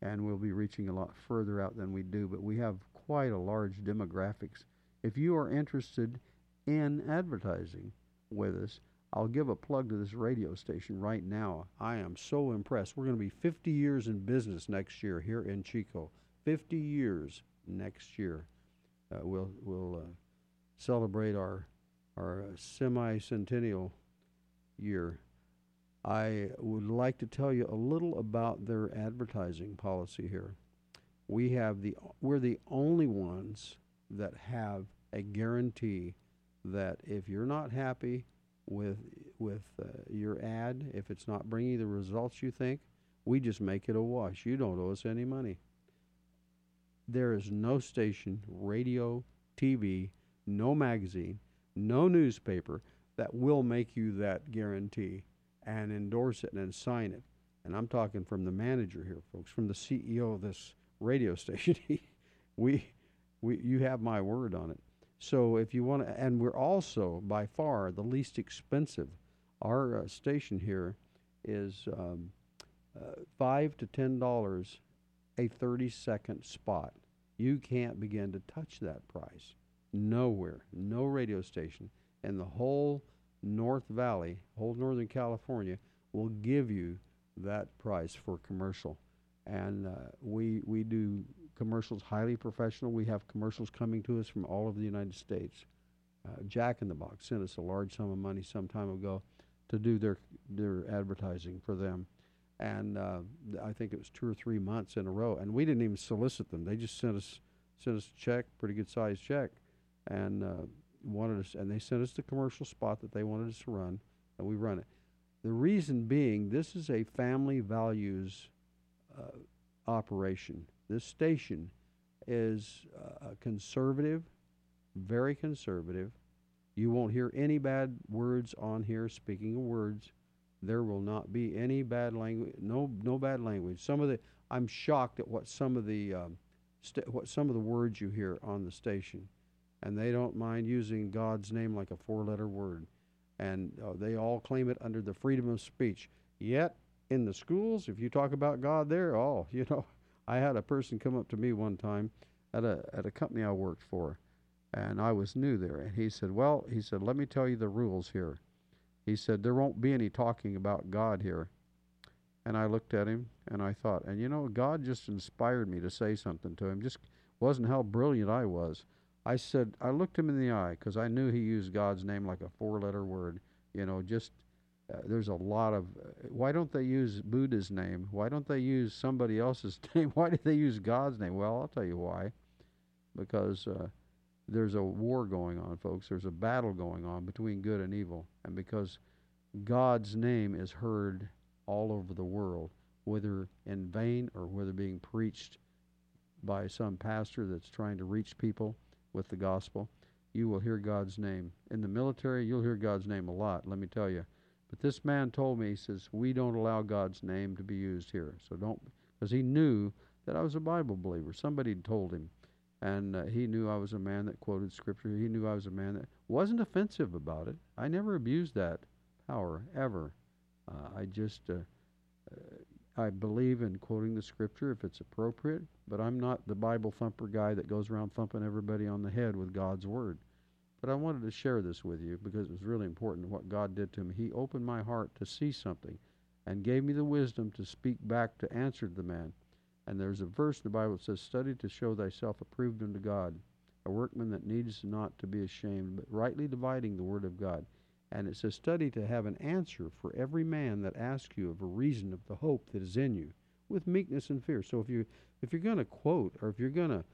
and we'll be reaching a lot further out than we do. But we have quite a large demographics. If you are interested in advertising with us, I'll give a plug to this radio station right now. I am so impressed. We're going to be 50 years in business next year here in Chico. 50 years next year. Uh, we'll we'll uh, celebrate our our semi-centennial year. I would like to tell you a little about their advertising policy here. We have the we're the only ones that have a guarantee that if you're not happy with with uh, your ad, if it's not bringing the results you think, we just make it a wash. You don't owe us any money. There is no station, radio, TV, no magazine, no newspaper that will make you that guarantee and endorse it and sign it. And I'm talking from the manager here, folks, from the CEO of this radio station. we, we, you have my word on it. So if you want to, and we're also by far the least expensive. Our uh, station here is um, uh, five to ten dollars a 30 second spot. You can't begin to touch that price. Nowhere, no radio station in the whole North Valley, whole Northern California, will give you that price for commercial. And uh, we we do commercials highly professional. We have commercials coming to us from all over the United States. Uh, Jack in the Box sent us a large sum of money some time ago to do their their advertising for them, and uh, I think it was two or three months in a row. And we didn't even solicit them; they just sent us sent us a check, pretty good sized check, and uh, wanted us. And they sent us the commercial spot that they wanted us to run, and we run it. The reason being, this is a family values uh, operation. This station is uh, conservative, very conservative. You won't hear any bad words on here. Speaking of words, there will not be any bad language. No, no bad language. Some of the I'm shocked at what some of the um, what some of the words you hear on the station, and they don't mind using God's name like a four-letter word, and uh, they all claim it under the freedom of speech. Yet in the schools, if you talk about God there, oh, you know, I had a person come up to me one time at a at a company I worked for, and I was new there, and he said, "Well," he said, "let me tell you the rules here." He said, "There won't be any talking about God here." And I looked at him and I thought, and you know, God just inspired me to say something to him. Just wasn't how brilliant I was. I said, I looked him in the eye because I knew he used God's name like a four-letter word. You know, just uh, there's a lot of uh, why don't they use Buddha's name? Why don't they use somebody else's name? Why do they use God's name? Well, I'll tell you why. Because uh, there's a war going on, folks. There's a battle going on between good and evil, and because God's name is heard all over the world, whether in vain or whether being preached by some pastor that's trying to reach people with the gospel, you will hear God's name. In the military, you'll hear God's name a lot, let me tell you. But this man told me, he says, we don't allow God's name to be used here. So don't, because he knew that I was a Bible believer. Somebody told him. And uh, he knew I was a man that quoted scripture. He knew I was a man that wasn't offensive about it. I never abused that power, ever. Uh, I just, uh, I believe in quoting the scripture if it's appropriate, but I'm not the Bible thumper guy that goes around thumping everybody on the head with God's word. But I wanted to share this with you because it was really important what God did to me. He opened my heart to see something and gave me the wisdom to speak back to answer the man. And there's a verse in the Bible that says, Study to show thyself approved unto God, a workman that needs not to be ashamed, but rightly dividing the word of God. And it says, Study to have an answer for every man that asks you of a reason of the hope that is in you, with meekness and fear. So if you if you're going to quote or if you're going to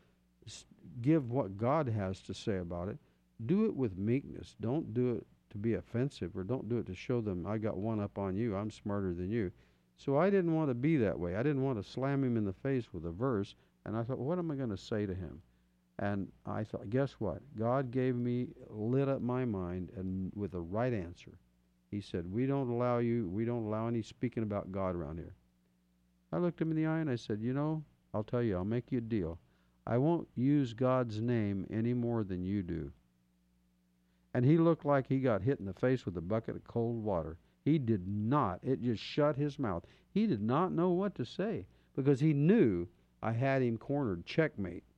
give what God has to say about it, do it with meekness. Don't do it to be offensive or don't do it to show them I got one up on you. I'm smarter than you. So I didn't want to be that way. I didn't want to slam him in the face with a verse. And I thought, what am I going to say to him? And I thought, guess what? God gave me, lit up my mind, and with the right answer. He said, We don't allow you, we don't allow any speaking about God around here. I looked him in the eye and I said, You know, I'll tell you, I'll make you a deal. I won't use God's name any more than you do. And he looked like he got hit in the face with a bucket of cold water. He did not. It just shut his mouth. He did not know what to say because he knew I had him cornered. Checkmate.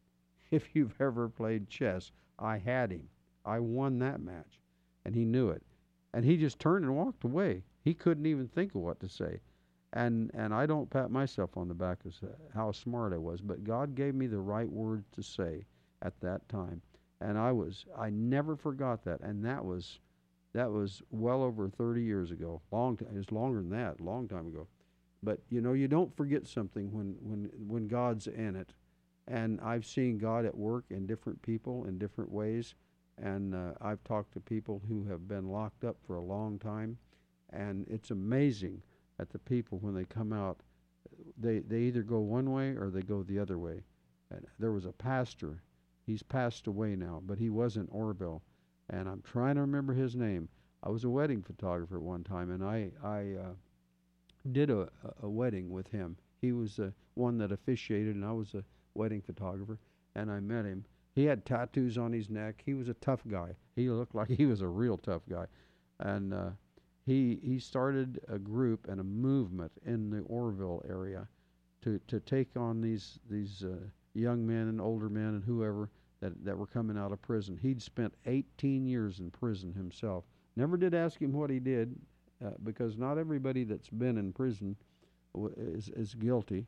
If you've ever played chess, I had him. I won that match. And he knew it. And he just turned and walked away. He couldn't even think of what to say. And and I don't pat myself on the back as uh, how smart I was, but God gave me the right words to say at that time. And I was I never forgot that. And that was that was well over 30 years ago. Long time, it was longer than that, long time ago. But you know, you don't forget something when when when God's in it and I've seen God at work in different people in different ways. And uh, I've talked to people who have been locked up for a long time, and it's amazing at the people when they come out. They they either go one way or they go the other way. And there was a pastor, he's passed away now, but he was in Oroville, and I'm trying to remember his name. I was a wedding photographer at one time, and I I uh, did a, a wedding with him. He was the one that officiated, and I was a wedding photographer, and I met him. He had tattoos on his neck. He was a tough guy. He looked like he was a real tough guy, and uh, he he started a group and a movement in the Oroville area to to take on these these uh, young men and older men and whoever that that were coming out of prison. He'd spent 18 years in prison himself. Never did ask him what he did, uh, because not everybody that's been in prison is is guilty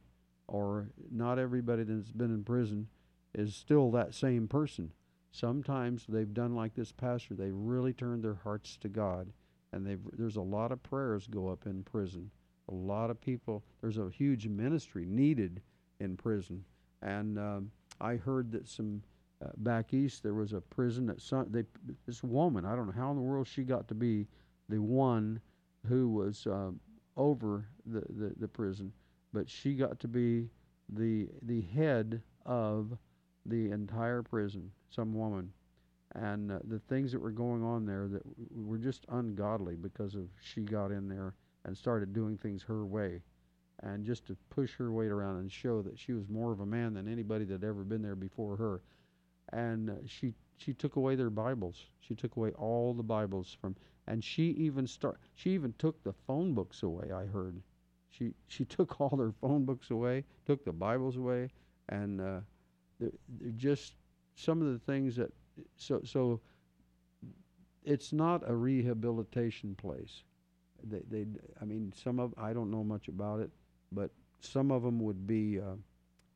or not everybody that's been in prison is still that same person. Sometimes they've done like this pastor, they really turned their hearts to God, and there's a lot of prayers go up in prison. A lot of people, there's a huge ministry needed in prison. And um, I heard that some uh, back east there was a prison that some, they, this woman, I don't know how in the world she got to be the one who was uh, over the, the, the prison but she got to be the the head of the entire prison, some woman, and uh, the things that were going on there that were just ungodly because of she got in there and started doing things her way, and just to push her weight around and show that she was more of a man than anybody that had ever been there before her, and she she took away their Bibles. She took away all the Bibles from, and she even start she even took the phone books away. I heard she she took all their phone books away, took the Bibles away, and uh, they're, they're just some of the things that so so. It's not a rehabilitation place. They they I mean some of I don't know much about it, but some of them would be uh,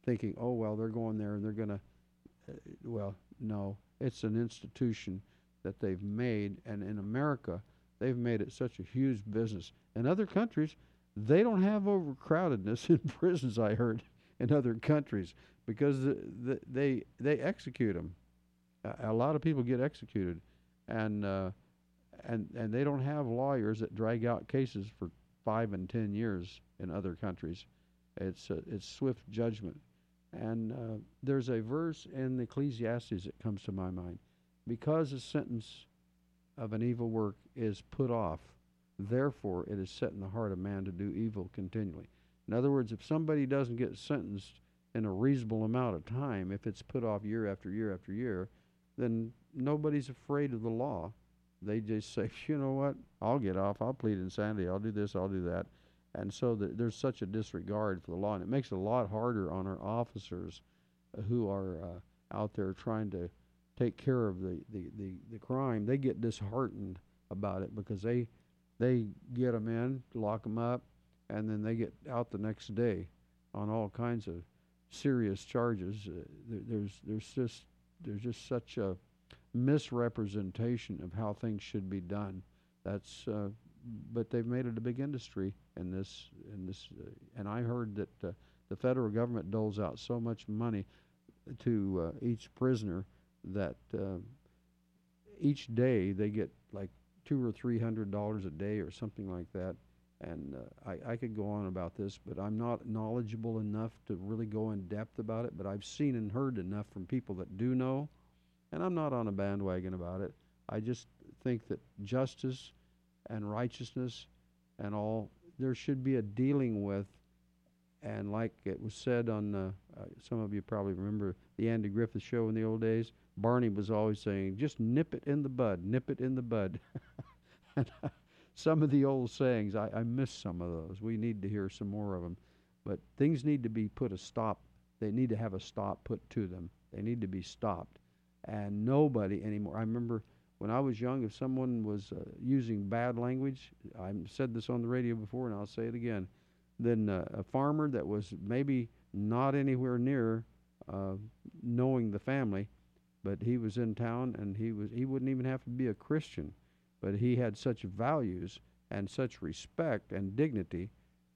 thinking, oh well, they're going there and they're gonna. Uh, well, no, it's an institution that they've made, and in America, they've made it such a huge business. In other countries, they don't have overcrowdedness in prisons. I heard in other countries because the, the, they they execute them. A, a, lot of people get executed, and uh, and and they don't have lawyers that drag out cases for five and ten years in other countries. It's it's swift judgment, and uh, there's a verse in Ecclesiastes that comes to my mind, because a sentence of an evil work is put off Therefore, it is set in the heart of man to do evil continually. In other words, if somebody doesn't get sentenced in a reasonable amount of time, if it's put off year after year after year, then nobody's afraid of the law. They just say, you know what, I'll get off, I'll plead insanity, I'll do this, I'll do that. And so the, there's such a disregard for the law, and it makes it a lot harder on our officers uh, who are uh, out there trying to take care of the, the, the, the crime. They get disheartened about it because they they get them in, lock them up, and then they get out the next day on all kinds of serious charges. Uh, there, there's there's just there's just such a misrepresentation of how things should be done. That's uh, but they've made it a big industry in this in this. Uh, and I heard that uh, the federal government doles out so much money to uh, each prisoner that uh, each day they get like two or three hundred dollars a day or something like that, And uh, I, I could go on about this, but I'm not knowledgeable enough to really go in depth about it. But I've seen and heard enough from people that do know, and I'm not on a bandwagon about it. I just think that justice and righteousness and all there should be a dealing with and like it was said on uh, uh, some of you probably remember the Andy Griffith show in the old days. Barney was always saying just nip it in the bud nip it in the bud. And uh, some of the old sayings I, I miss some of those. We need to hear some more of them but things need to be put a stop. They need to have a stop put to them. They need to be stopped. And nobody anymore I remember when I was young, if someone was uh, using bad language, I said this on the radio before, and I'll say it again. Then uh, a farmer that was maybe not anywhere near uh, knowing the family, but he was in town, and he was he wouldn't even have to be a Christian, but he had such values and such respect and dignity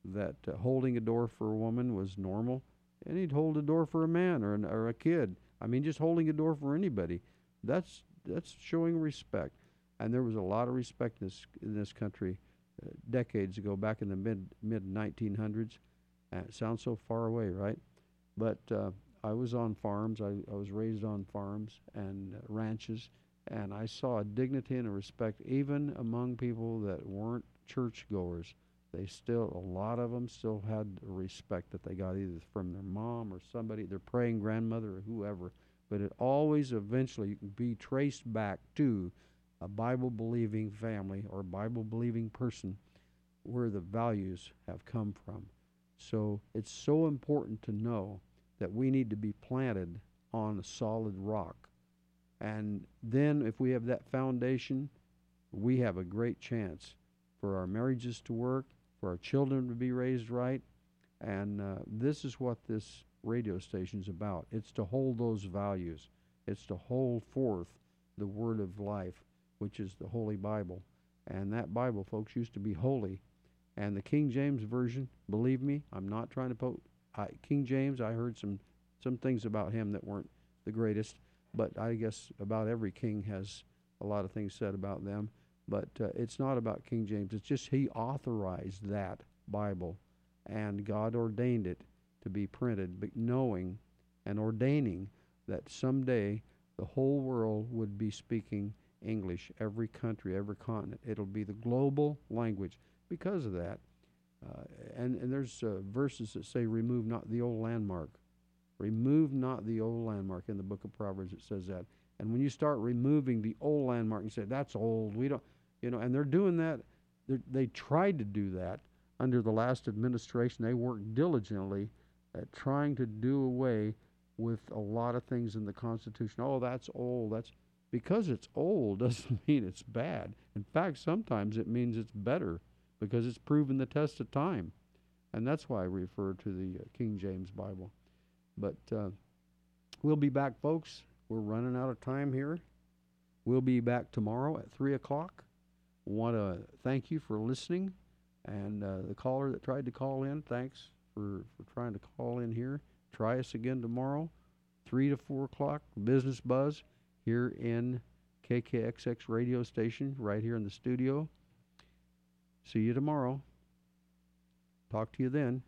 that uh, holding a door for a woman was normal, and he'd hold a door for a man or an, or a kid. I mean, just holding a door for anybody. That's that's showing respect. And there was a lot of respect in this in this country uh, decades ago, back in the mid mid 1900s. Uh, it sounds so far away, right? But uh, I was on farms. I, I was raised on farms and uh, ranches, and I saw a dignity and a respect even among people that weren't churchgoers. They still, a lot of them still had respect that they got either from their mom or somebody, their praying grandmother or whoever but it always eventually can be traced back to a Bible believing family or Bible believing person where the values have come from. So it's so important to know that we need to be planted on a solid rock. And then, if we have that foundation, we have a great chance for our marriages to work, for our children to be raised right. And uh, this is what this radio station's about. It's to hold those values. It's to hold forth the word of life, which is the Holy Bible. And that Bible, folks, used to be holy. And the King James version, believe me, I'm not trying to put King James. I heard some some things about him that weren't the greatest, but I guess about every king has a lot of things said about them. But uh, it's not about King James. It's just he authorized that Bible, and God ordained it to be printed, but knowing and ordaining that someday the whole world would be speaking English, every country, every continent. It'll be the global language because of that. Uh, and, and there's uh, verses that say, remove not the old landmark. Remove not the old landmark. In the book of Proverbs, it says that. And when you start removing the old landmark and say, that's old, we don't, you know, and they're doing that, they're, they tried to do that under the last administration. They worked diligently at trying to do away with a lot of things in the Constitution. Oh, that's old. That's because it's old doesn't mean it's bad. In fact, sometimes it means it's better because it's proven the test of time. And that's why I refer to the uh, King James Bible. But uh, we'll be back, folks. We're running out of time here. We'll be back tomorrow at 3 o'clock. Want to thank you for listening. And uh, the caller that tried to call in, thanks for, for trying to call in here. Try us again tomorrow, 3 to 4 o'clock, Business Buzz here in KKXX radio station right here in the studio. See you tomorrow. Talk to you then.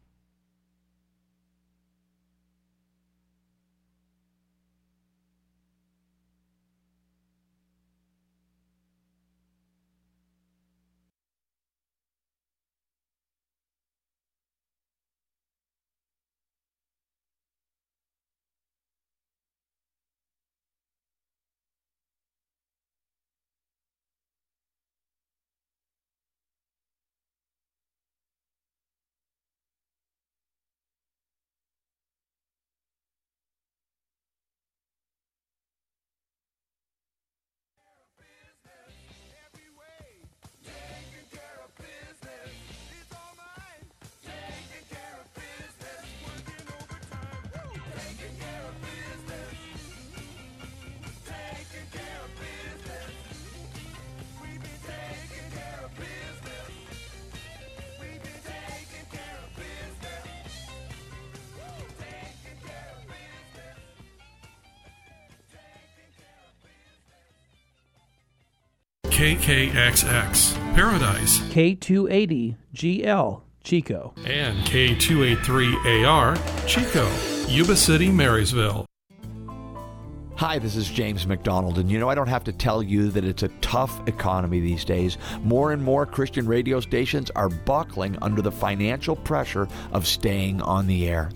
KKXX, Paradise, K280GL, Chico. and K283AR, Chico, Yuba City, Marysville. Hi, this is James MacDonald, and you know, I don't have to tell you that it's a tough economy these days. More and more Christian radio stations are buckling under the financial pressure of staying on the air.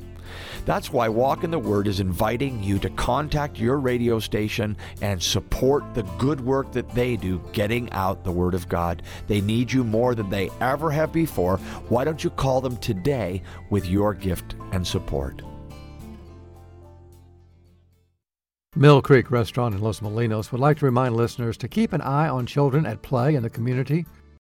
That's why Walk in the Word is inviting you to contact your radio station and support the good work that they do getting out the Word of God. They need you more than they ever have before. Why don't you call them today with your gift and support? Mill Creek Restaurant in Los Molinos would like to remind listeners to keep an eye on children at play in the community